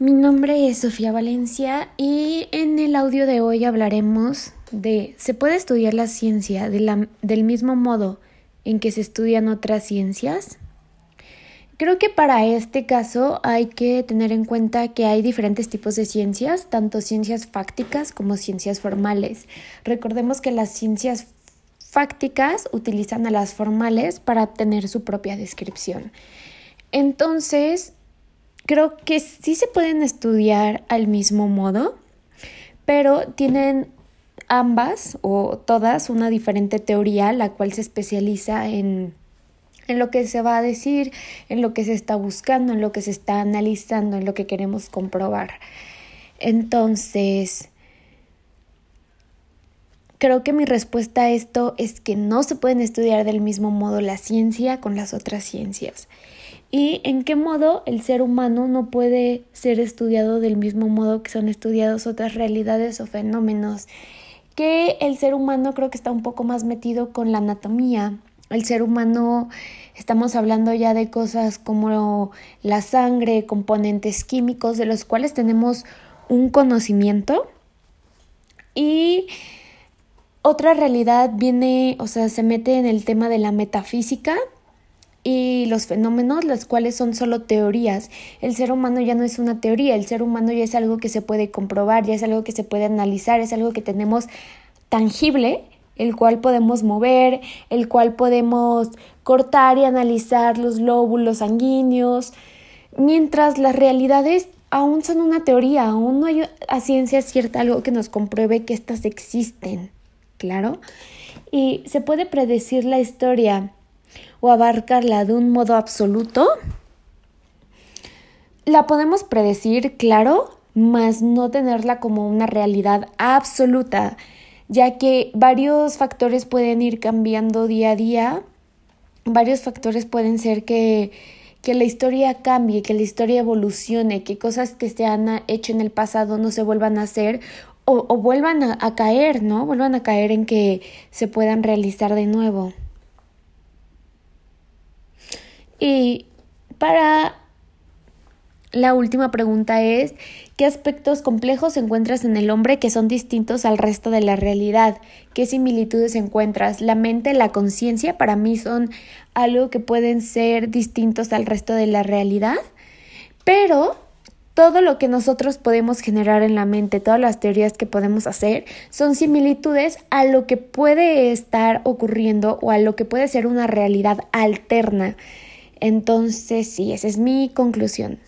Mi nombre es Sofía Valencia y en el audio de hoy hablaremos de ¿se puede estudiar la ciencia del mismo modo en que se estudian otras ciencias? Creo que para este caso hay que tener en cuenta que hay diferentes tipos de ciencias, tanto ciencias fácticas como ciencias formales. Recordemos que las ciencias fácticas utilizan a las formales para tener su propia descripción. Entonces, creo que sí se pueden estudiar al mismo modo, pero tienen ambas o todas una diferente teoría, la cual se especializa en, en lo que se va a decir, en lo que se está buscando, en lo que se está analizando, en lo que queremos comprobar. Entonces, creo que mi respuesta a esto es que no se pueden estudiar del mismo modo la ciencia con las otras ciencias y en qué modo el ser humano no puede ser estudiado del mismo modo que son estudiados otras realidades o fenómenos, que el ser humano creo que está un poco más metido con la anatomía. El ser humano, estamos hablando ya de cosas como la sangre, componentes químicos de los cuales tenemos un conocimiento. Y otra realidad viene, o sea, se mete en el tema de la metafísica, y los fenómenos, los cuales son solo teorías. El ser humano ya no es una teoría, el ser humano ya es algo que se puede comprobar, ya es algo que se puede analizar, es algo que tenemos tangible, el cual podemos mover, el cual podemos cortar y analizar los lóbulos sanguíneos, mientras las realidades aún son una teoría, aún no hay a ciencia cierta algo que nos compruebe que éstas existen, claro. Y se puede predecir la historia o abarcarla de un modo absoluto, la podemos predecir, claro, mas no tenerla como una realidad absoluta, ya que varios factores pueden ir cambiando día a día, varios factores pueden ser que, que la historia cambie, que la historia evolucione, que cosas que se han hecho en el pasado no se vuelvan a hacer o, vuelvan a caer, ¿no? Vuelvan a caer en que se puedan realizar de nuevo. Y para la última pregunta es, ¿qué aspectos complejos encuentras en el hombre que son distintos al resto de la realidad? ¿Qué similitudes encuentras? La mente, la conciencia, para mí son algo que pueden ser distintos al resto de la realidad, pero todo lo que nosotros podemos generar en la mente, todas las teorías que podemos hacer, son similitudes a lo que puede estar ocurriendo o a lo que puede ser una realidad alterna. Entonces, sí, esa es mi conclusión.